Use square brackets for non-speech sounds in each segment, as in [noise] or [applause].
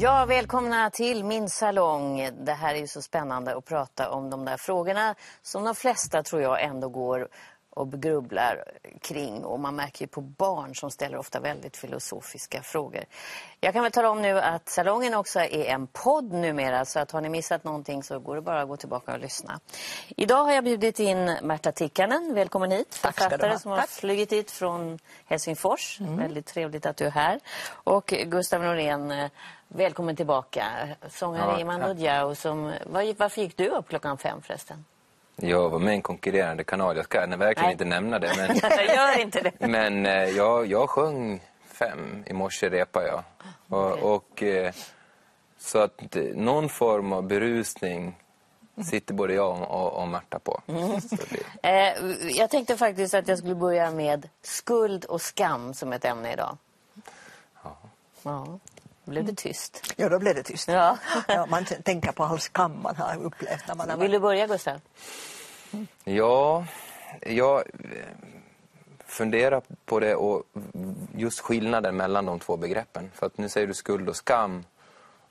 Ja, välkomna till min salong. Det här är ju så spännande att prata om de där frågorna som de flesta tror jag ändå går och grubblar kring. Och man märker ju på barn som ställer ofta väldigt filosofiska frågor. Jag kan väl tala om nu att salongen också är en podd numera. Så att har ni missat någonting så går det bara att gå tillbaka och lyssna. Idag har jag bjudit in Märta Tikkanen. Välkommen hit. Författare ha. som har Tack. flugit hit från Helsingfors. Mm. Väldigt trevligt att du är här. Och Gustav Norén, välkommen tillbaka. Sångare Ja, i. Som, var, varför gick du upp klockan fem förresten? Jag var med i en konkurrerande kanal. Jag ska verkligen Nej. inte nämna det. Men, [laughs] Jag gör inte det. men eh, jag, jag sjöng fem. I morse repade jag. Och, och, eh, så att eh, någon form av berusning sitter både jag och, och Märta på. Mm. Det, [laughs] jag tänkte faktiskt att jag skulle börja med skuld och skam som ett ämne idag. ja. Ja, blev det tyst. Ja, då blev det tyst. Ja. [laughs] Ja, man tänker på all skam man har upplevt när man har Vill du börja Gustav? Ja, jag eh, funderar på det och just skillnaden mellan de två begreppen. För att nu säger du skuld och skam.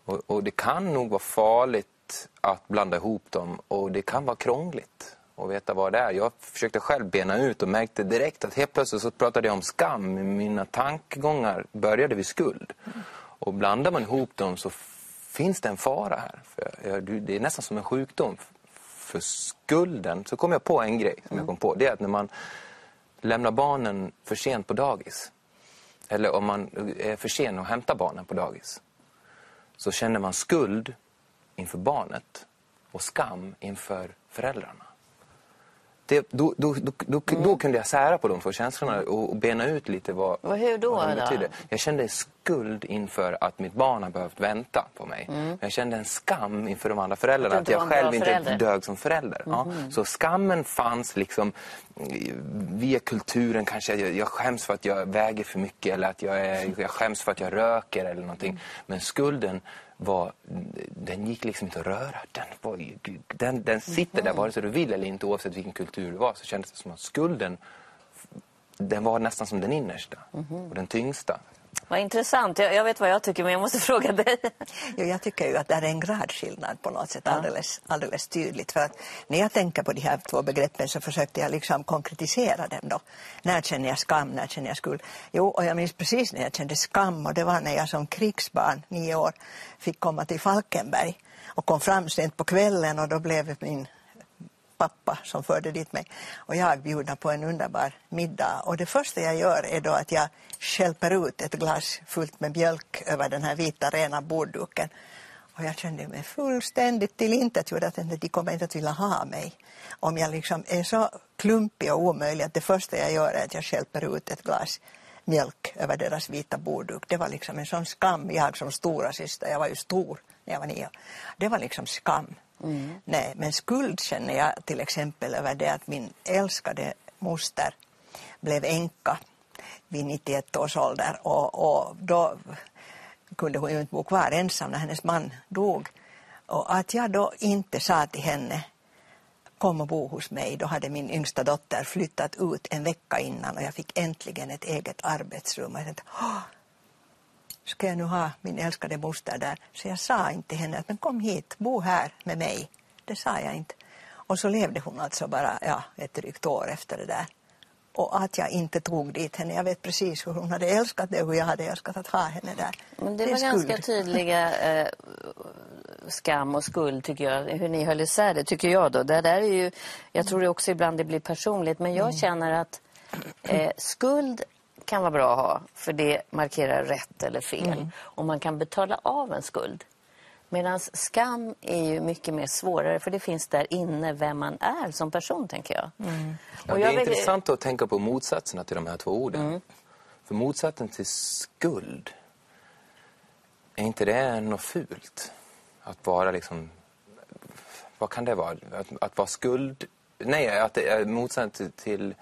Och, och det kan nog vara farligt att blanda ihop dem och det kan vara krångligt att veta vad det är. Jag försökte själv bena ut och märkte direkt att helt plötsligt så pratade jag om skam. Mina tankegångar började vid skuld. Och blandar man ihop dem så finns det en fara här. För det är nästan som en sjukdom. För skulden så kom jag på en grej som jag kom på. Det är att när man lämnar barnen för sent på dagis. Eller om man är för sen att hämta barnen på dagis. Så känner man skuld inför barnet och skam inför föräldrarna. Det, då, då, då, då, då kunde jag sära på de två känslorna och, och bena ut lite vad, Och hur då, vad de då? betyder. Jag kände skuld inför att mitt barn har behövt vänta på mig. Mm. Jag kände en skam inför de andra föräldrarna. Att Att, jag själv inte förälder. Mm-hmm. dög som förälder. Ja. Så skammen fanns liksom eh, via kulturen kanske. Jag, jag skäms för att jag väger för mycket eller att jag, är, jag skäms för att jag röker eller någonting. Mm. Men skulden var, den gick liksom inte att röra. Den, var, den, den sitter där vare sig du vill eller inte oavsett vilken kultur du var. Så kändes det som att skulden den var nästan som den innersta Mm-hmm. och den tyngsta. Vad intressant. Jag, jag vet vad jag tycker men jag måste [laughs] fråga dig. Jo, jag tycker ju att det är en gradskillnad på något sätt alldeles, alldeles tydligt. För att när jag tänker på de här två begreppen så försökte jag liksom konkretisera dem då. När känner jag skam, när känner jag skuld? Jo, och jag minns precis när jag kände skam och det var när jag som krigsbarn, nio år, fick komma till Falkenberg och kom fram sent på kvällen och då blev min pappa som förde dit mig och jag bjudna på en underbar middag. Och det första jag gör är då att jag skälper ut ett glas fullt med mjölk över den här vita rena bordduken. Och jag kände mig fullständigt tillintetgjord att de kommer inte att vilja ha mig. Om jag liksom är så klumpig och omöjlig att det första jag gör är att jag skälper ut ett glas mjölk över deras vita bordduk. Det var liksom en sån skam. Jag som stora syster, jag var ju stor när jag var nio. Det var liksom skam. Mm. Nej, men skuld känner jag till exempel över det att min älskade moster blev änka vid 91 års ålder och, och då kunde hon ju inte bo kvar ensam när hennes man dog. Och att jag då inte sa till henne kom och bo hos mig. Då hade min yngsta dotter flyttat ut en vecka innan och jag fick äntligen ett eget arbetsrum. Och jag tänkte, "Åh, ska jag nu ha min älskade moster där? Så jag sa inte till henne att men kom hit, bo här med mig. Det sa jag inte. Och så levde hon alltså bara ja, ett drygt år efter det där. Och att jag inte tog dit henne, jag vet precis hur hon hade älskat det och hur jag hade älskat att ha henne där. Men det, är var skuld. ganska tydliga eh, skam och skuld tycker jag. Hur ni höll isär det tycker jag då. Det där är ju, jag tror det också ibland det blir personligt. Men jag känner att eh, skuld kan vara bra att ha. För det markerar rätt eller fel. Och man kan betala av en skuld. Medan skam är ju mycket mer svårare för det finns där inne vem man är som person, tänker jag. Ja, det är intressant att tänka på motsatserna till de här två orden. För motsatsen till skuld, är inte det något fult? Att vara liksom... Vad kan det vara? Att, att vara skuld... Nej, att det är motsatsen till, till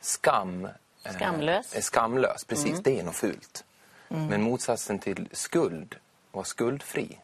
skam. Eh, Skamlös. Är skamlös, precis. Det är något fult. Men motsatsen till skuld, var skuldfri.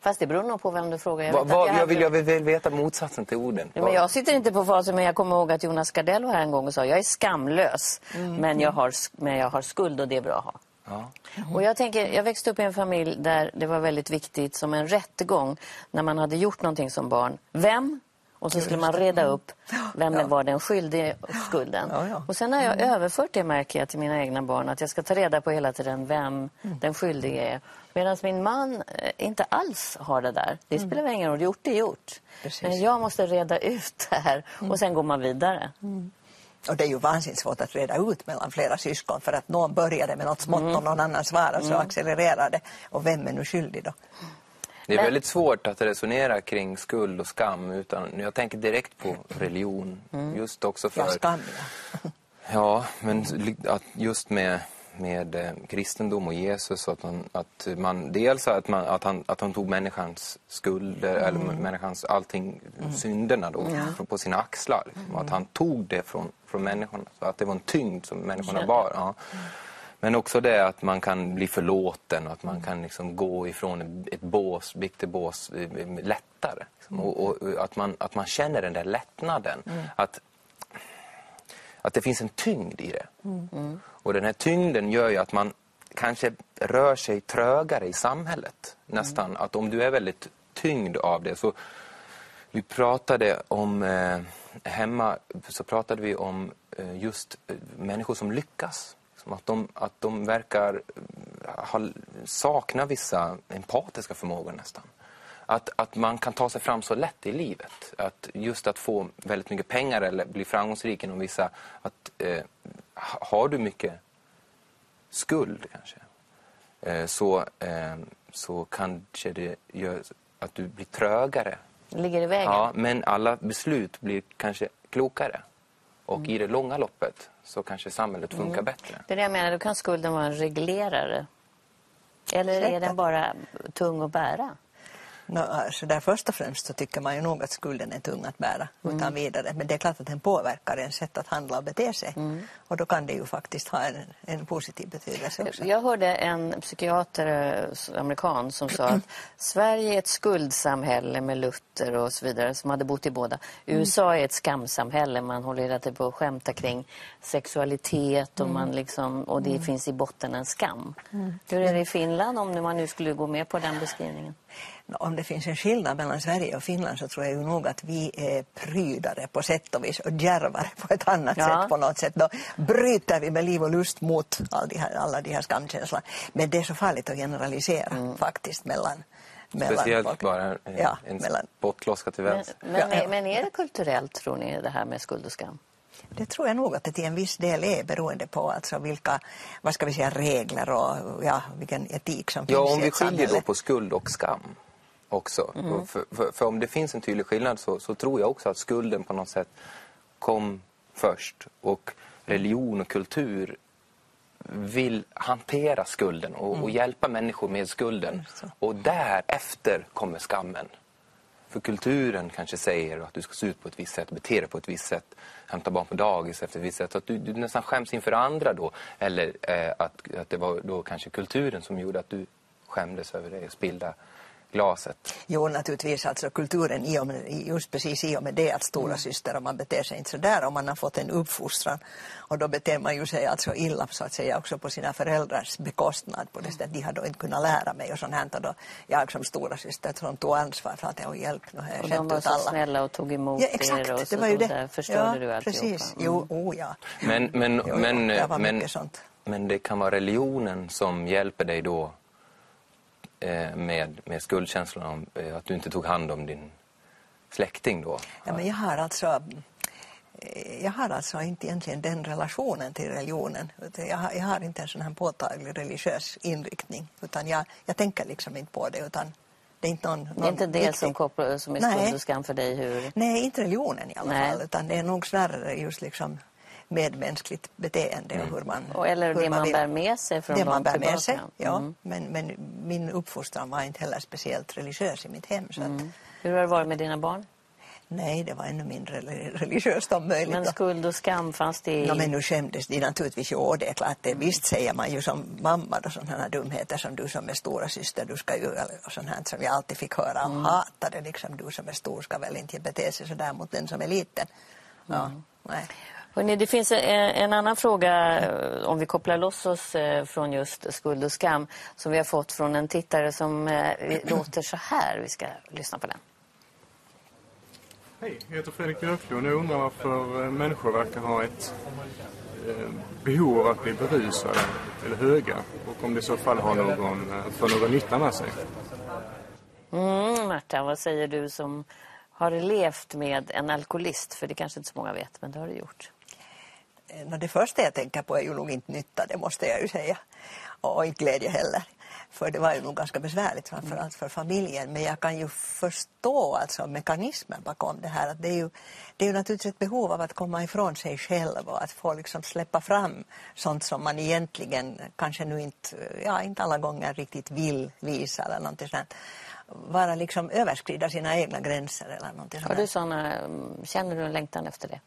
Fast det beror nog på vem du frågar. Jag, Va, va, jag jag, vill, jag vill veta motsatsen till orden. Ja, men jag sitter inte på fasen, men jag kommer ihåg att Jonas Gardell var här en gång och sa jag är skamlös, men, jag har, men jag har skuld och det är bra att ha. Ja. Och jag, tänker, jag växte upp i en familj där det var väldigt viktigt som en rättegång när man hade gjort någonting som barn. Vem? Och så skulle man reda upp vem Ja. var den skyldige skulden. Ja, ja. Och sen har jag överfört det märker jag till mina egna barn att jag ska ta reda på hela tiden vem den skyldige är. Medan min man eh, inte alls har det där. Det spelar ingen roll, gjort är gjort. Precis. Men jag måste reda ut det här och sen går man vidare. Och det är ju vansinnigt svårt att reda ut mellan flera syskon för att någon började med något smått och någon annan svarar så accelererar det. Och vem är nu skyldig då? Det är Men- väldigt svårt att resonera kring skuld och skam. Utan jag tänker direkt på religion. Just också för... Ja, skam ja. [laughs] Ja, men att just med, med eh, kristendom och Jesus. Att man, att man, dels att, man, att, han, att han tog människans skulder, eller människans allting, synderna då, från- på sina axlar. Liksom. Och att han tog det från, från människorna. Så att det var en tyngd som människorna bar. Ja. Men också det att man kan bli förlåten och att man kan liksom gå ifrån ett bås, viktigt bås eh, lättare. Liksom. Och, och, att, man, att man känner den där lättnaden. Att, att det finns en tyngd i det. Och den här tyngden gör ju att man kanske rör sig trögare i samhället. Nästan. Att om du är väldigt tyngd av det så... Vi pratade om... Eh, hemma så pratade vi om eh, just eh, människor som lyckas. Som att, de, att de verkar eh, ha, sakna vissa empatiska förmågor nästan. Att, att man kan ta sig fram så lätt i livet. Att just att få väldigt mycket pengar eller bli framgångsrik inom vissa... Att, eh, ha- har du mycket skuld kanske eh, så, eh, så kanske det gör att du blir trögare. Ligger i vägen. Ja, men alla beslut blir kanske klokare. Och Mm. i det långa loppet så kanske samhället funkar bättre. Det är det jag menar, då kan skulden vara en reglerare. Eller är Säkert. den bara tung att bära? Nå, så där först och främst så tycker man ju nog att skulden är tung att bära utan vidare. Men det är klart att den påverkar ens sätt att handla och bete sig. Och då kan det ju faktiskt ha en, en positiv betydelse också. Jag hörde en psykiater, eh, amerikan, som sa att Sverige är ett skuldsamhälle med Luther och så vidare, som hade bott i båda. USA är ett skamsamhälle, man håller hela tiden på att skämta kring sexualitet och, man liksom, och det finns i botten en skam. Hur är det i Finland om man nu skulle gå med på den beskrivningen? Om det finns en skillnad mellan Sverige och Finland så tror jag ju nog att vi är prydare på sätt och vis och djärvare på ett annat Ja. sätt på något sätt. Då bryter vi med liv och lust mot all de här, alla de här skamkänslorna. Men det är så farligt att generalisera faktiskt mellan, mellan Speciellt folk. bara en, ja, en mellan, spottloska till Men, vänster. men, Ja, ja. men är det kulturellt, tror ni, det här med skuld och skam? Det tror jag nog att det till en viss del är beroende på alltså vilka vad ska vi säga, regler och ja, vilken etik som Ja, finns om i vi skiljer då på skuld och skam också. Mm. För, för, för om det finns en tydlig skillnad så, så tror jag också att skulden på något sätt kom först. Och religion och kultur vill hantera skulden och, Mm. och hjälpa människor med skulden. Och därefter kommer skammen. För kulturen kanske säger att du ska se ut på ett visst sätt, bete dig på ett visst sätt, hämta barn på dagis efter ett visst sätt. Så att du, du nästan skäms inför andra då. Eller eh, att, att det var då kanske kulturen som gjorde att du skämdes över det spillde glaset. Jo, naturligtvis. Alltså kulturen, i och med, just precis i och med det att stora Mm. syster och man beter sig inte så där om man har fått en uppfostran. Och då beter man ju sig alltså illa så att säga också på sina föräldrars bekostnad. På det sättet. De har då inte kunnat lära mig och sånt här. Och då jag som stora syster som tog ansvar för att jag hjälp, nu har jag Och de var så alla. snälla och tog emot Ja, er exakt. och det var ju det. där förstörde ja, du alltihopa. Precis. Mm. Jo, oh, ja. Men, men, Jo, jo, men, det var men, mycket sånt. men det kan vara religionen som hjälper dig då med, med skuldkänslan om eh, att du inte tog hand om din släkting då. Ja, men jag har alltså eh, jag har alltså inte egentligen den relationen till religionen. Jag har, jag har inte en sån här påtaglig religiös inriktning. Utan jag, jag tänker liksom inte på det. Utan det är inte någon, Det är inte det som, kopplar, som är skuld och skam för dig? Hur... Nej, inte religionen i alla Nej. fall. Utan det är nog snarare just liksom medmänskligt beteende Mm. och hur man Och, eller hur det man vill- bär med sig från det man bär tillbaka. med sig, ja. Mm. Men, men min uppfostran var inte heller speciellt religiös i mitt hem. Så att, Mm. Hur har det varit med dina barn? nej, det var ännu mindre [laughs] religiöst om möjligt. Men skuld och skam, fanns det i... Ja, men nu skämdes de naturligtvis och det är klart, det, visst säger man ju som mamma då sådana här dumheter som du som är stora syster, du ska ju, och sånt här som jag alltid fick höra och hatade liksom, du som är stor ska väl inte bete sig sådär mot den som är liten. Ja, nej. Hörrni, det finns en, en annan fråga, eh, om vi kopplar loss oss eh, från just skuld och skam, som vi har fått från en tittare som eh, låter så här. Vi ska lyssna på den. Hej, jag heter Fredrik Björklund. Jag undrar varför eh, människor verkar ha ett eh, behov av att bli berusade eller höga och om det i så fall har någon, eh, för någon nytta med sig. Mm, Marta, vad säger du som har levt med en alkoholist? För det kanske inte så många vet, men det har du gjort. Nå, det första jag tänker på är ju nog inte nytta, det måste jag ju säga. Och, och inte glädje heller. För det var ju nog ganska besvärligt framförallt för familjen. Men jag kan ju förstå alltså mekanismen bakom det här. Att det, är ju, det är ju naturligtvis ett behov av att komma ifrån sig själv och att få liksom släppa fram sånt som man egentligen kanske nu inte, ja, inte alla gånger riktigt vill visa eller någonting sånt. Vara liksom överskrida sina egna gränser eller någonting sånt. Har du såna, mm, känner du en längtan efter det?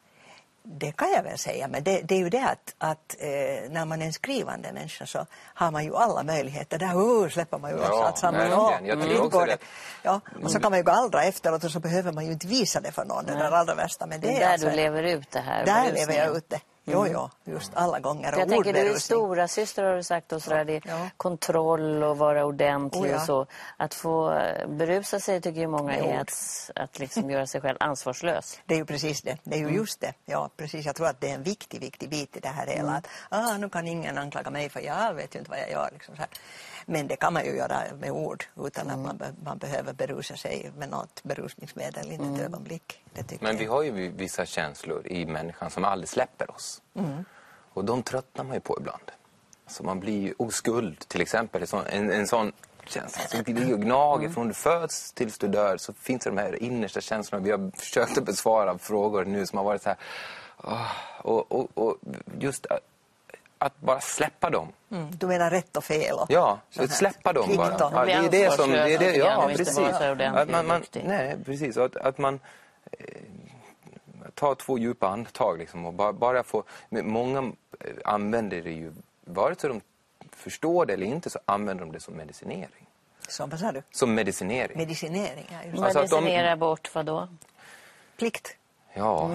Det kan jag väl säga, men det, det är ju det att, att eh, när man är en skrivande människa så har man ju alla möjligheter. Där uh, släpper man ju loss verkligen. Jag och det. Ja, så kan man ju gå allra efteråt och så behöver man ju inte visa det för någon, det där allra värsta. Men det, Det är är där alltså, du lever ut det här. Där lever jag ute. Jo, jo, just alla gånger. Jag tänker, du är stora syster har du sagt och sådär. Det är Ja. kontroll och vara ordentlig Oh, ja. och så. Att få eh, berusa sig tycker ju många Jo. är att, att liksom göra sig själv ansvarslös. [laughs] Det är ju precis det. Det är ju Mm. just det. Ja, precis. Jag tror att det är en viktig, viktig bit i det här hela. Mm. Att ah, nu kan ingen anklaga mig för jag vet ju inte vad jag gör. Liksom så här. Men det kan man ju göra med ord utan Mm. att man, be- man behöver berusa sig med något berusningsmedel, Mm. ett ögonblick. Det tycker Men jag. vi har ju vissa känslor i människan som aldrig släpper oss. Och de tröttnar man ju på ibland. Så man blir ju oskuld till exempel. En sån, en, sån känsla som ligger och gnager från du föds tills du dör. Så finns det de här innersta känslorna. Vi har försökt att besvara frågor nu som har varit så här. "Åh", och, och, och just att, bara släppa dem. Mm. Du menar rätt och fel? Och Ja, släppa dem bara. Ja, det är det som... Det är det, ja, precis. Att man, man, nej, precis. Att, att man eh, tar två djupa andetag liksom och bara, bara få... men Många eh, använder det ju, vare sig de förstår det eller inte, så använder de det som medicinering. Så, vad sa du? Som medicinering. Medicinering, ja, just. Alltså de- Medicinera bort vad då? Plikt, Ja.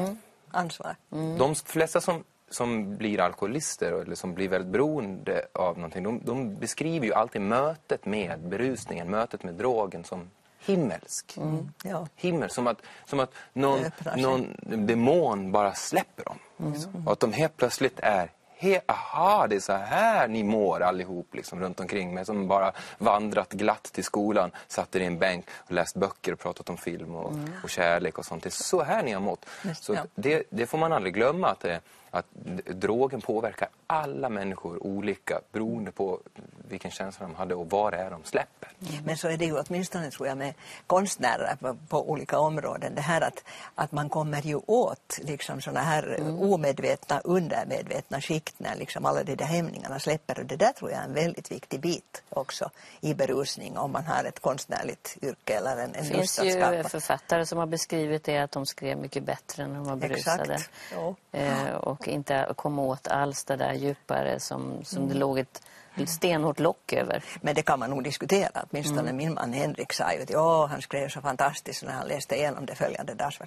ansvar. De flesta som, som blir alkoholister eller som blir väldigt beroende av någonting, de, de beskriver ju alltid mötet med berusningen, mötet med drogen som himmelsk. Ja. Himmel, som att, som att någon, någon demon bara släpper dem. Liksom. Och att de helt plötsligt är He, aha, det är så här ni mår allihop liksom, runt omkring mig som bara vandrat glatt till skolan, satt er i en bänk och läst böcker och pratat om film och, och kärlek och sånt. Det är så här ni har mått. Så ja. det, det får man aldrig glömma att, det, att drogen påverkar alla människor olika beroende på vilken känsla de hade och vad det är de släpper. Men så är det ju åtminstone tror jag med konstnärer på, på olika områden. Det här att, att man kommer ju åt liksom såna här omedvetna, undermedvetna skikt när liksom alla de där hämningarna släpper. Och det där tror jag är en väldigt viktig bit också i berusning om man har ett konstnärligt yrke eller en, en Det finns ju skapa. författare som har beskrivit det att de skrev mycket bättre när de var berusade. Exakt, ja. Eh, och inte kom åt alls det där djupare som, som Mm. det låg ett stenhårt lock över. Men det kan man nog diskutera. Åtminstone Mm. min man Henrik sa ju att ja, han skrev så fantastiskt och när han läste igenom det följande dag så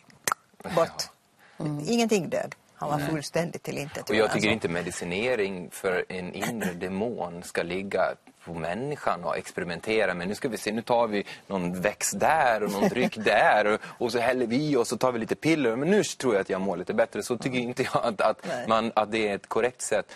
var bort. Mm. Ingenting dög. Han var fullständigt till Och jag tycker alltså. inte medicinering för en inre demon ska ligga på människan och experimentera med. Nu ska vi se, nu tar vi någon växt där och någon dryck [laughs] där och, och så häller vi och så tar vi lite piller. Men nu tror jag att jag mår lite bättre. Så tycker inte jag att, att, man, att det är ett korrekt sätt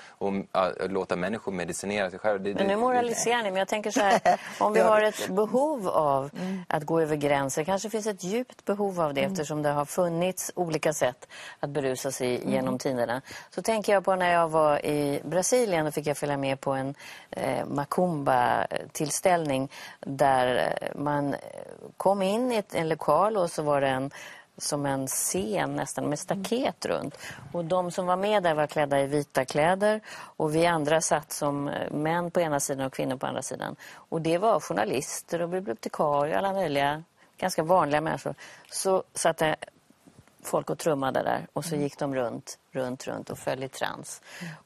att, att låta människor medicinera sig själva. men nu moraliserar ni, men jag tänker så här, [laughs] om vi har ett behov av mm. att gå över gränser, kanske finns ett djupt behov av det mm. eftersom det har funnits olika sätt att berusa sig mm. genom tiderna. Så tänker jag på när jag var i Brasilien och fick jag följa med på en eh, Macumba-tillställning där man kom in i en lokal och så var det en som en scen nästan med staket runt. Och de som var med där var klädda i vita kläder och vi andra satt som män på ena sidan och kvinnor på andra sidan. Och det var journalister och bibliotekarier, och alla möjliga ganska vanliga människor. Så satt det folk och trummade där och så gick de runt, runt, runt och föll i trans.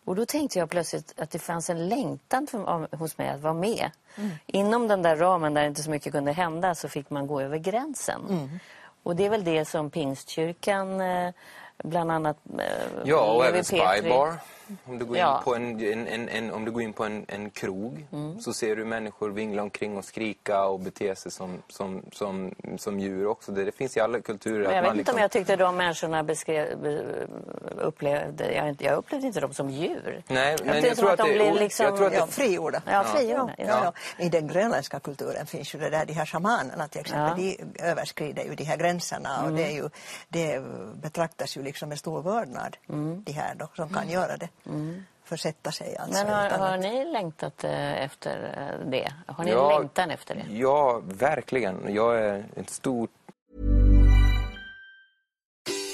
Och då tänkte jag plötsligt att det fanns en längtan för, hos mig att vara med. Mm. Inom den där ramen där inte så mycket kunde hända så fick man gå över gränsen. Mm. Och det är väl det som Pingstkyrkan eh, bland annat... Eh, ja, och även Spybar. Om du går ja. in på en, en, en, om du går in på en, en krog mm. så ser du människor vingla omkring och skrika och bete sig som, som, som, som djur också. Det, det finns i alla kulturer. Men jag vet inte liksom... om jag tyckte de människorna beskrev, upplevde, jag, jag upplevde inte dem som djur. Nej, men jag, jag tror att, att de blir liksom... Jag tror att det... ja, frigjorda. Ja, frigjorda. Ja. Ja. Ja. I den grönländska kulturen finns ju det där, de här shamanerna till exempel, de överskrider ju de här gränserna och mm. det, är ju, det betraktas ju liksom med stor vördnad, mm. de här då, som kan mm. göra det. Mm. Försätta sig alltså. Men har, har ni längtat eh, efter eh, det? Har ni ja, längtan efter det? Ja, verkligen. Jag är ett stort...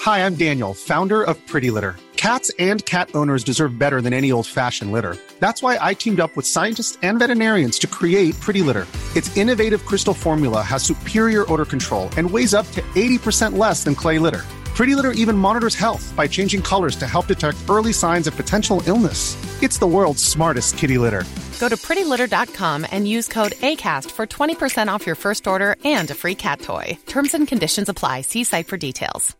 Hi, I'm Daniel, founder of Pretty Litter. Cats and cat owners deserve better than any old-fashioned litter. That's why I teamed up with scientists and veterinarians to create Pretty Litter. Its innovative crystal formula has superior odor control and weighs up to 80% less than clay litter. Pretty Litter even monitors health by changing colors to help detect early signs of potential illness. It's the world's smartest kitty litter. Go to prettylitter.com and use code ACAST for 20% off your first order and a free cat toy. Terms and conditions apply. See site for details.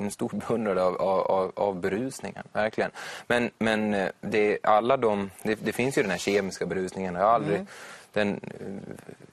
En stor beundrare av, av, av berusningen, verkligen. Men, men eh, det, alla de, det, det finns ju den här kemiska berusningen. Jag har aldrig... Mm den,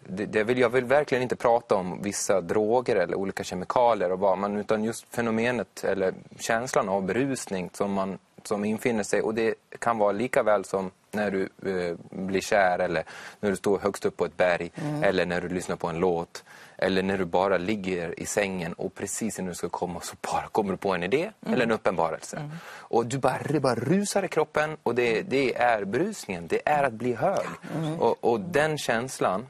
det, det, vill jag vill verkligen inte prata om vissa droger eller olika kemikalier och vad man, utan just fenomenet eller känslan av berusning som, man, som infinner sig och det kan vara lika väl som när du eh, blir kär eller när du står högst upp på ett berg mm. eller när du lyssnar på en låt eller när du bara ligger i sängen och precis när du ska komma så bara kommer du på en idé mm. eller en uppenbarelse. Mm. Och du bara, det bara rusar i kroppen och det, det är brusningen, det är att bli hög. Mm. Och, och, den känslan,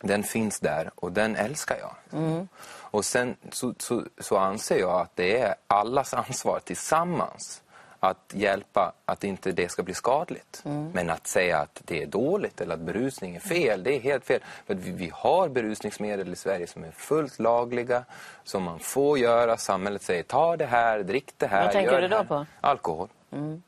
den finns där och den älskar jag. Mm. Och sen så, så, så anser jag att det är allas ansvar tillsammans att hjälpa att inte det ska bli skadligt. Mm. Men att säga att det är dåligt eller att berusning är fel, det är helt fel. För vi, vi, har berusningsmedel i Sverige som är fullt lagliga, som man får göra. Samhället säger ta det här, drick det här. Vad tänker du då på? Alkohol. Mm.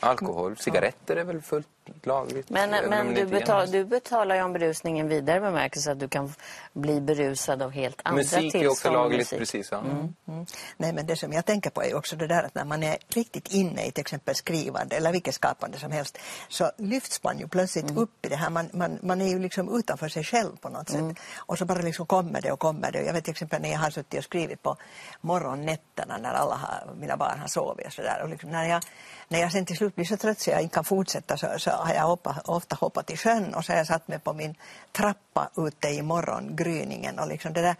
Alkohol, cigaretter är väl fullt lagligt. Men, men du, betal, du betalar ju om berusningen vidare bemärkelse att du kan bli berusad av helt andra musik tillstånd. Musik är också lagligt, musik. precis. Ja. Mm. Mm. Nej, men det som jag tänker på är också det där att när man är riktigt inne i till exempel skrivande eller vilket skapande som helst så lyfts man ju plötsligt mm. upp i det här. Man, man, man är ju liksom utanför sig själv på något sätt. Mm. Och så bara liksom kommer det och kommer det. Jag vet till exempel när jag har suttit och skrivit på morgonnätterna när alla har, mina barn har sovit och sådär. Och liksom när jag när jag sen till slut blir så trött så jag inte kan fortsätta så, så har jag hoppa, ofta hoppat i sjön och så har jag satt mig på min trappa ute i morgongryningen och liksom det där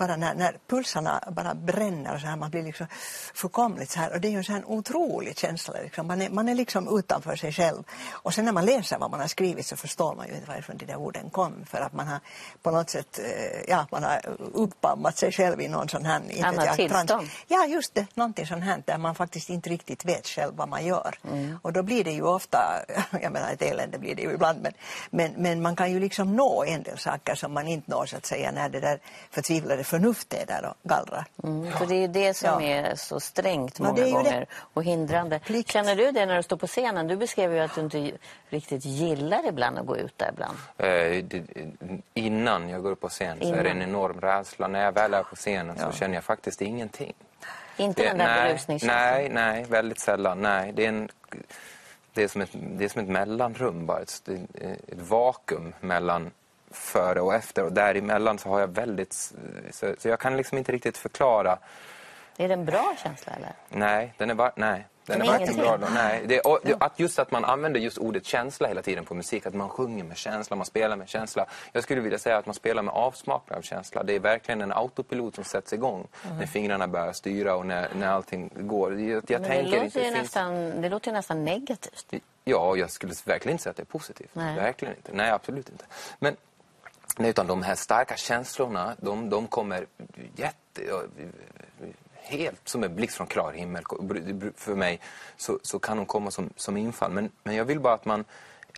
bara när, när pulsarna bara bränner så här, man blir liksom fullkomligt så här. Och det är ju en sån här otrolig känsla. Liksom. Man, är, man är liksom utanför sig själv. Och sen när man läser vad man har skrivit så förstår man ju inte varifrån de där orden kom. För att man har på något sätt, eh, ja, man har uppammat sig själv i någon sån här... Annat tillstånd? Ja, just det. Någonting sånt här där man faktiskt inte riktigt vet själv vad man gör. Mm. Och då blir det ju ofta, [laughs] jag menar ett elände blir det ju ibland, men, men, men man kan ju liksom nå en del saker som man inte når så att säga när det där förtvivlade förnuft är där och gallrar. Mm, för det är ju det som ja. är så strängt många ja, gånger det. och hindrande. Plikt. Känner du det när du står på scenen? Du beskrev ju att du inte riktigt gillar ibland att gå ut där ibland. Eh, det, innan jag går upp på scen innan. så är det en enorm rädsla. När jag väl är på scenen ja. så känner jag faktiskt ingenting. Inte det, den där berusningskänslan? Nej, nej, väldigt sällan. Nej, det är en det är som ett, det är som ett mellanrum bara, ett, ett vakuum mellan före och efter och däremellan så har jag väldigt, så, så jag kan liksom inte riktigt förklara. Är det en bra känsla eller? Nej, den är bara, nej. Den är varken bra då. Nej, det, och, det, att just att man använder just ordet känsla hela tiden på musik, att man sjunger med känsla, man spelar med känsla. Jag skulle vilja säga att man spelar med avsmak av känsla. Det är verkligen en autopilot som sätts igång mm. när fingrarna börjar styra och när, när allting går. Jag, jag Men det, låter ju nästan, det låter nästan negativt. Ja, jag skulle verkligen inte säga att det är positivt. Nej. Verkligen inte. Nej, absolut inte. Men utan de här starka känslorna, de, de kommer jätte, helt som en blixt från klar himmel. För mig så, så kan de komma som, som infall. Men, men jag vill bara att man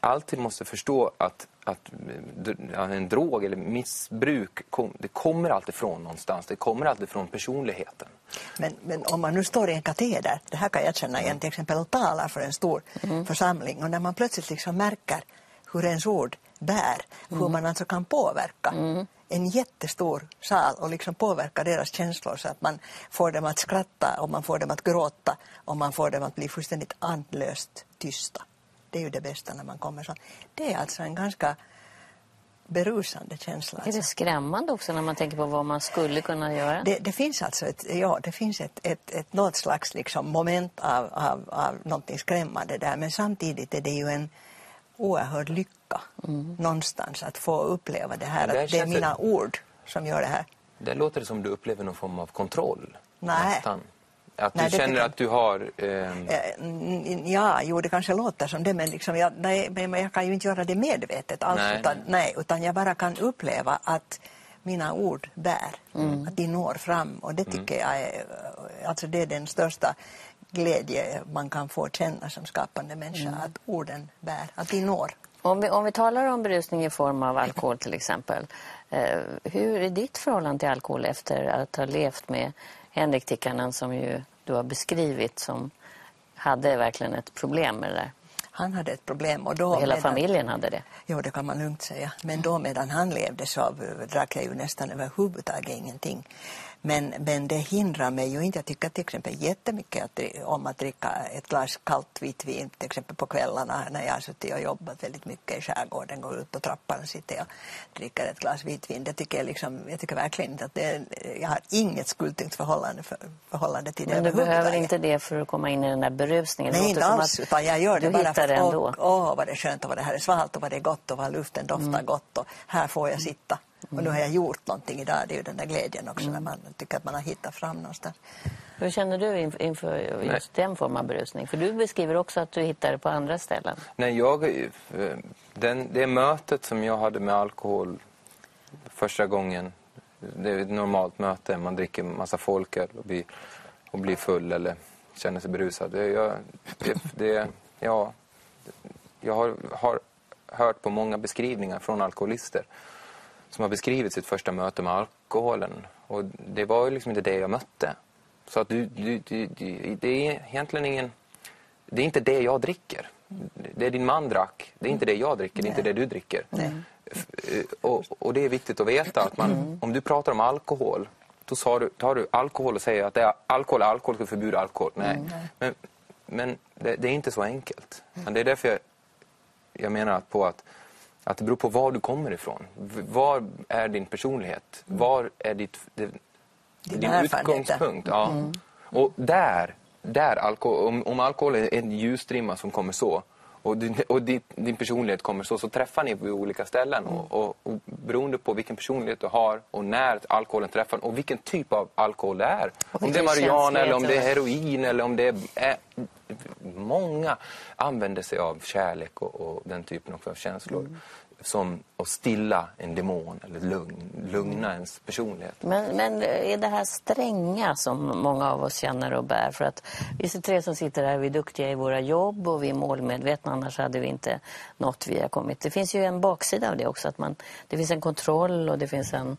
alltid måste förstå att, att en drog eller missbruk det kommer alltid från någonstans. Det kommer alltid från personligheten. Men, men om man nu står i en kateder, det här kan jag känna igen till exempel och talar för en stor mm. församling och när man plötsligt liksom märker hur ens ord bär, hur man alltså kan påverka en jättestor sal och liksom påverka deras känslor så att man får dem att skratta och man får dem att gråta och man får dem att bli fullständigt andlöst tysta. Det är ju det bästa när man kommer så. Det är alltså en ganska berusande känsla. Är det alltså. skrämmande också när man tänker på vad man skulle kunna göra? Det, det finns alltså ett, ja, det finns ett, ett, ett något slags liksom moment av, av, av skrämmande där men samtidigt är det ju en oerhörd lycka mm. någonstans att få uppleva det här. Det att det är mina det... ord som gör det här. Det låter det som du upplever någon form av kontroll. Nej. Nästan. Att du nej, känner att du har... Ehm, eh... Ja, jo det kanske låter som det men, liksom jag, nej, men jag kan ju inte göra det medvetet alls nej. Utan, nej, utan jag bara kan uppleva att mina ord bär, mm. att de når fram och det tycker mm. jag är, alltså det är den största glädje man kan få känna som skapande människa, mm. att orden bär, att de når. Om vi, om vi talar om berusning i form av alkohol till exempel, eh, hur är ditt förhållande till alkohol efter att ha levt med Henrik Tikkanen som ju du har beskrivit som hade verkligen ett problem med det där? Han hade ett problem. Och, då och hela medan, familjen hade det? Jo, det kan man lugnt säga. Men då medan han levde så drack jag ju nästan överhuvudtaget ingenting. Men, men det hindrar mig ju inte. Jag tycker till exempel jättemycket att, om att dricka ett glas kallt vitt vin till exempel på kvällarna när jag har suttit och jobbat väldigt mycket i skärgården, går ut på trappan och sitter och dricker ett glas vitt vin. Det tycker jag, liksom, jag tycker verkligen inte att det, jag har inget skuldtyngt förhållande, för, förhållande till det Men du behöver inte det för att komma in i den där berusningen? Nej, inte alls, utan jag gör det bara för att åh, åh, vad det är skönt och vad det här är svalt och vad det är gott och vad luften doftar mm. gott och här får jag sitta. Och nu har jag gjort någonting idag, det är ju den där glädjen också mm. när man tycker att man har hittat fram någonstans. Hur känner du inför just Nej. den formen av berusning? För du beskriver också att du hittar det på andra ställen. Nej, jag, eh, den, det mötet som jag hade med alkohol första gången, det är ett normalt möte, man dricker massa folköl och blir, och blir full eller känner sig berusad. Det, jag, det, det, ja, jag har, har hört på många beskrivningar från alkoholister som har beskrivit sitt första möte med alkoholen. Och det var ju liksom inte det jag mötte. Så att du, du, du, du, det är egentligen ingen... Det är inte det jag dricker. Det är din man drack. Det är inte det jag dricker. Det är inte det du dricker. Nej. Och, och, det är viktigt att veta att man, mm. om du pratar om alkohol då tar du, tar du alkohol och säger att det är alkohol, alkohol, ska förbjuda alkohol. Nej. Mm. Men, men det, det, är inte så enkelt. Men det är därför jag, jag menar på att att det beror på var du kommer ifrån. Var är din personlighet? Var är ditt, din, din utgångspunkt? Ja. Mm. Och där, där alkohol, om, om alkohol är en ljusstrimma som kommer så och, din, och din, din, personlighet kommer så, så träffar ni på olika ställen. Och, och, och beroende på vilken personlighet du har och när alkoholen träffar och vilken typ av alkohol det är. Om det är marijuana eller om det är heroin eller om det är... många använder sig av kärlek och, och den typen av känslor. Mm som att stilla en demon eller lugn, lugna ens personlighet. Men, men är det här stränga som många av oss känner och bär? För att vi är tre som sitter här, vi är duktiga i våra jobb och vi är målmedvetna, annars hade vi inte nått vi har kommit. Det finns ju en baksida av det också, att man, det finns en kontroll och det finns en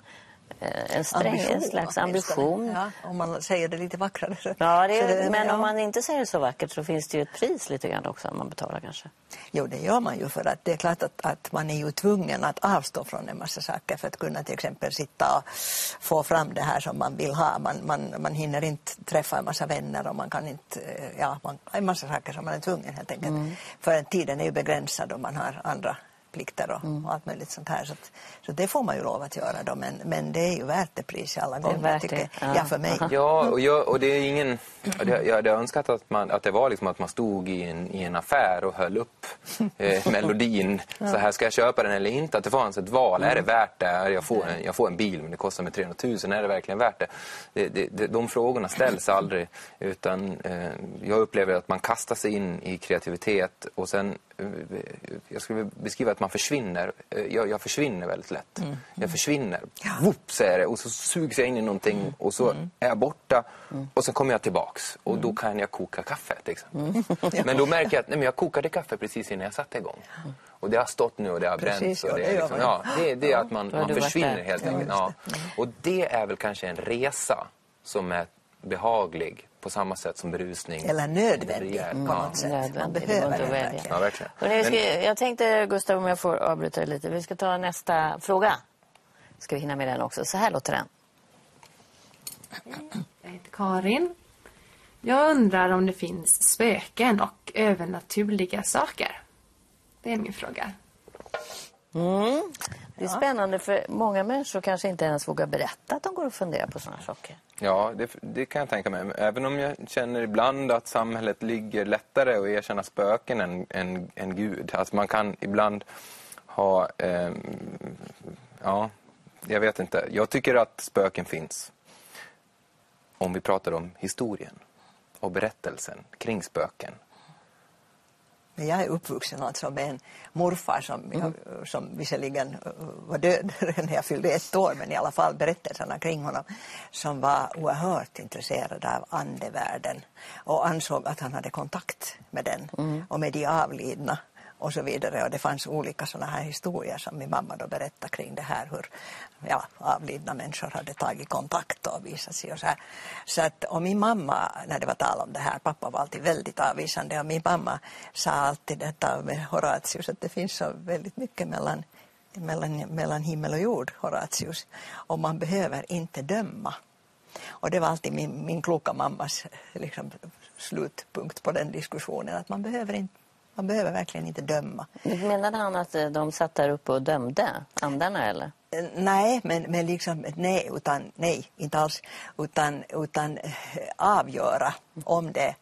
en sträng, en slags ambition. Ja, om man säger det lite vackrare. Ja, det är, men ja. om man inte säger det så vackert så finns det ju ett pris lite grann också man betalar kanske. Jo, det gör man ju för att det är klart att, att man är ju tvungen att avstå från en massa saker för att kunna till exempel sitta och få fram det här som man vill ha. Man, man, man hinner inte träffa en massa vänner och man kan inte, eh, ja, man, en massa saker som man är tvungen helt enkelt. Mm. För tiden är ju begränsad och man har andra plikter och, Mm. och allt möjligt sånt här. Så, att, så det får man ju lov att göra då, men, men det är ju värt det priset alla gånger. tycker det, jag. ja. Ja, för mig. Ja, och, jag, och det är ingen... jag hade önskat att, man, att det var liksom att man stod i en, i en affär och höll upp eh, [laughs] melodin. Så här, ska jag köpa den eller inte? Att det fanns ett val. Är det värt det? Jag får, en, jag får en bil men det kostar mig 300 000. Är det verkligen värt det? det, det, det de frågorna ställs aldrig. Utan eh, jag upplever att man kastar sig in i kreativitet och sen... Jag skulle beskriva att man försvinner. Eh, jag, jag försvinner väldigt lätt. Jag försvinner. Whoop, säger det. Och så sugs jag in i någonting och så är jag borta. Och sen kommer jag tillbaks och då kan jag koka kaffe till exempel. [laughs] Men då märker jag att nej, men jag kokade kaffe precis innan jag satte igång. Och det har stått nu och det har bränts. Och ja, det, är liksom, ja, det, det är att man, man försvinner helt Ja, enkelt. Ja. Och det är väl kanske en resa som är behaglig på samma sätt som berusning. Eller nödvändig rejäl. på något sätt. Man Nödvändig, det behöver det verkligen. Ja, verkligen. Hörrni, ska, jag tänkte, Gustav, om jag får avbryta dig lite. Vi ska ta nästa fråga. Ska vi hinna med den också? Så här låter den. Jag heter Karin. Jag undrar om det finns spöken och övernaturliga saker. Det är min fråga. Det är spännande för många människor kanske inte ens vågar berätta att de går och funderar på sådana saker. Ja, det, det kan jag tänka mig. Även om jag känner ibland att samhället ligger lättare att erkänna spöken än, än, än Gud. Alltså man kan ibland ha... ehm, ja, jag vet inte. Jag tycker att spöken finns. Om vi pratar om historien och berättelsen kring spöken. Men jag är uppvuxen alltså med en morfar som, jag, som visserligen eh, var död [laughs] när jag fyllde ett år, men i alla fall berättelserna kring honom, som var oerhört intresserad av andevärlden och ansåg att han hade kontakt med den och med de avlidna och så vidare. Och det fanns olika sådana här historier som min mamma då berättade kring det här, hur ja, avlidna människor hade tagit kontakt och visat sig och så här. Så att, och min mamma, när det var tal om det här, pappa var alltid väldigt avvisande och min mamma sa alltid detta med Horatius, att det finns så väldigt mycket mellan, mellan, mellan himmel och jord, Horatius, och man behöver inte döma. Och det var alltid min, min kloka mammas liksom, slutpunkt på den diskussionen, att man behöver, inte, man behöver verkligen inte döma. Menade han att eh, de satt där uppe och dömde andarna eller? Eh, Nej, men, men liksom, nej, utan, nej, inte alls. Utan, utan eh, avgöra om det,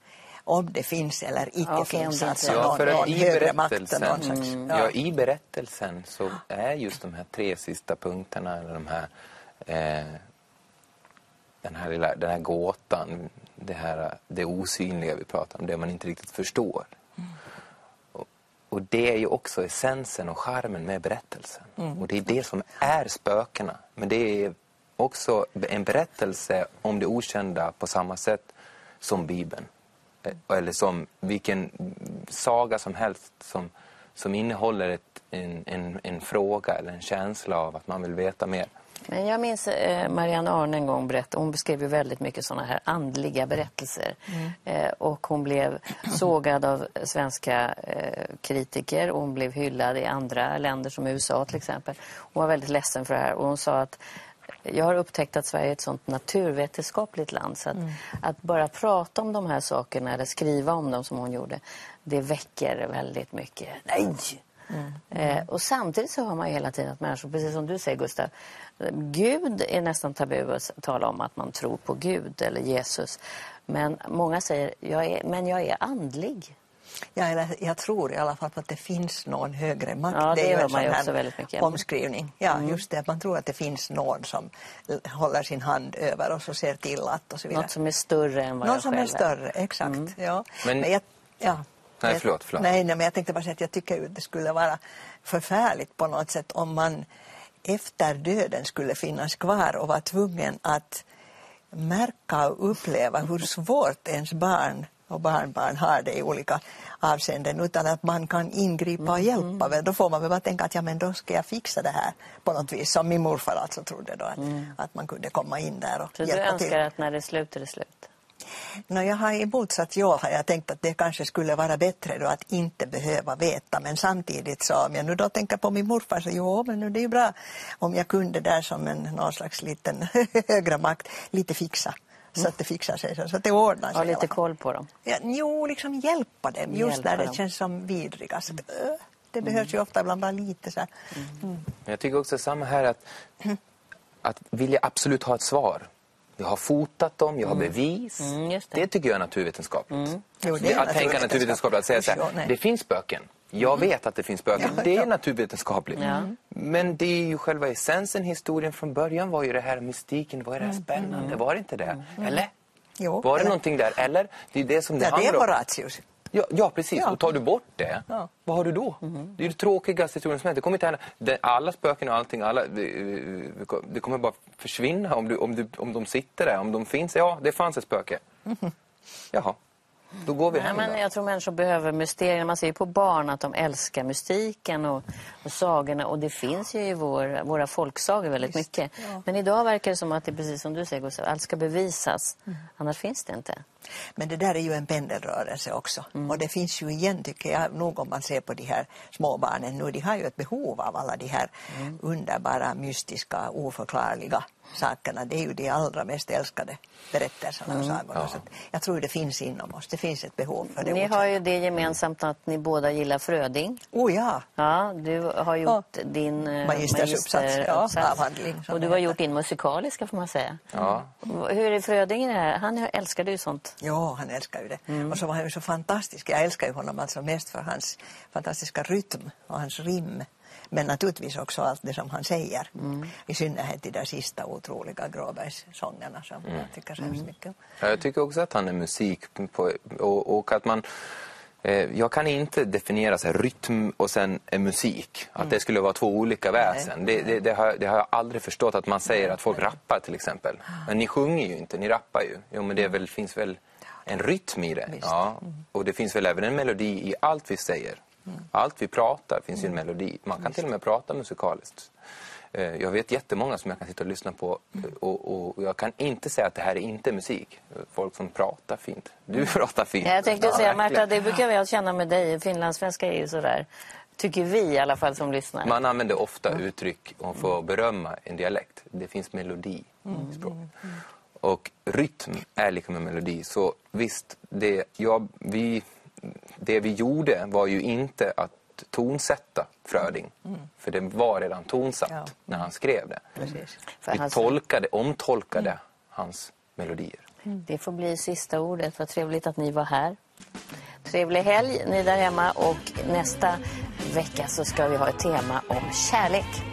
om det finns eller icke om finns. Alltså Ja, för någon i högre makt. berättelsen, Någon slags, ja. ja. i berättelsen så är just de här tre sista punkterna, eller de här, eh, den, här lilla, den här gåtan, det, här, det osynliga vi pratar om, det man inte riktigt förstår. Och, det är ju också essensen och charmen med berättelsen. Och det är det som är spökena. Men det är också en berättelse om det okända på samma sätt som Bibeln. Eh, Eller som vilken saga som helst som, som innehåller ett, en, en, en fråga eller en känsla av att man vill veta mer. Men jag minns eh, Marianne Arne en gång berättade, hon beskrev ju väldigt mycket sådana här andliga berättelser. Eh, och hon blev sågad av svenska eh, kritiker och hon blev hyllad i andra länder som USA till exempel. Hon var väldigt ledsen för det här och hon sa att jag har upptäckt att Sverige är ett sånt naturvetenskapligt land så att, att bara prata om de här sakerna eller skriva om dem som hon gjorde, det väcker väldigt mycket. Nej! Eh, och samtidigt så hör man hela tiden att människor, precis som du säger Gustav, Gud är nästan tabu att tala om att man tror på Gud eller Jesus. Men många säger, jag är, men jag är andlig. Ja, eller jag tror i alla fall på att det finns någon högre makt. Ja, det är ju hör en man ju också väldigt mycket. omskrivning. Ja, just det. Att man tror att det finns någon som håller sin hand över och så ser till att och så vidare. Något som är större än vad Någon jag som själv är större, exakt. Ja. Men- jag, ja. Nej, förlåt, förlåt. Nej, nej, men jag tänkte bara säga att jag tycker att det skulle vara förfärligt på något sätt om man efter döden skulle finnas kvar och vara tvungen att märka och uppleva hur svårt ens barn och barnbarn har det i olika avseenden utan att man kan ingripa och hjälpa. Mm. Då får man väl bara tänka att ja, men då ska jag fixa det här på något vis. Som min morfar alltså trodde då att, mm. att man kunde komma in där och Så hjälpa du önskar till. att när det är slut är det slut? No, jag har i motsats jag har jag tänkt att det kanske skulle vara bättre då att inte behöva veta men samtidigt så om jag nu då tänker på min morfar så jo men nu det är ju bra om jag kunde där som en någon slags liten [laughs] högre makt lite fixa så att det fixar sig, så att det ordnar sig. Ha lite koll på dem. Ja, jo, liksom hjälpa dem just Hjälpa när det dem. känns som vidrigast. Det behövs ju ofta ibland bara lite så här. Men jag tycker också samma här att, att vilja absolut ha ett svar. Jag har fotat dem, jag har bevis. Mm, det. det. tycker jag är naturvetenskapligt. Jo, Det att tänka naturvetenskapligt, att säga så ja, här, det finns spöken. Jag vet att det finns spöken. Ja, det är ja. naturvetenskapligt. Ja. Men det är ju själva essensen, historien från början var ju det här mystiken, var det här spännande, var det inte det? Eller? Jo, Var det eller- någonting där? Eller? Det är det som det Ja, det är handlar om. Horatius. Ja, ja precis. Ja. Och tar du bort det, Ja. vad har du då? Det är det tråkigaste historien som hänt. Det kommer inte hända. Alla spöken och allting, alla, det, kommer bara försvinna om, du, om, du, om de sitter där. Om de finns, ja, det fanns ett spöke. [laughs] Jaha, då går vi Nej, hem men då. jag tror människor behöver mysterier. Man ser ju på barn att de älskar mystiken och, och sagorna. Och det finns ju i vår, våra folksagor väldigt mycket. Men idag verkar det som att det är precis som du säger, Gustav, allt ska bevisas. Annars finns det inte. Men det där är ju en pendelrörelse också. Mm. Och det finns ju igen, tycker jag, nog om man ser på de här småbarnen nu, de har ju ett behov av alla de här Mm. underbara, mystiska, oförklarliga sakerna. Det är ju de allra mest älskade berättelserna Mm. och sagorna. Så att jag tror det finns inom oss, det finns ett behov för det. Ni har ju det gemensamt att ni båda gillar Fröding. Oh ja, Ja, du har gjort din eh, ja, magisteruppsats. avhandling, som Och du har heter. gjort din musikaliska får man säga. Ja. Hur är Fröding i det här? Han älskade ju sånt. Ja, han älskar ju det. Mm. Och så var han ju så fantastisk. Jag älskar ju honom alltså mest för hans fantastiska rytm och hans rim. Men naturligtvis också allt det som han säger. Mm. I synnerhet de där sista otroliga Gråbergssångerna som jag tycker så Mm. hemskt mycket om. Ja, Jag tycker också att han är musik på, och, och att man jag kan inte definiera så här, rytm och sen eh, musik. Att det skulle vara två olika väsen. Det, det, det, har, det har jag aldrig förstått att man säger att folk rappar till exempel. Men ni sjunger ju inte, ni rappar ju. Jo men det väl, finns väl en rytm i det. Ja. Och det finns väl även en melodi i allt vi säger. Allt vi pratar finns ju en melodi. Man kan till och med prata musikaliskt. Eh, Jag vet jättemånga som jag kan sitta och lyssna på och, och jag kan inte säga att det här är inte musik. Folk som pratar fint. Du [laughs] pratar fint. Ja, jag tänkte Ja, säga. Märta, det brukar jag känna med dig. Finlandssvenska är ju sådär, tycker vi i alla fall som lyssnar. Man använder ofta uttryck och får berömma en dialekt. Det finns melodi i språket. Och rytm är lika med melodi. Så visst, det, ja, vi, det vi gjorde var ju inte att tonsätta Fröding. För det var redan tonsatt Ja. när han skrev det. Precis. Vi hans- tolkade, omtolkade hans melodier. Det får bli sista ordet. Vad trevligt att ni var här. Trevlig helg, ni där hemma. Och nästa vecka så ska vi ha ett tema om kärlek.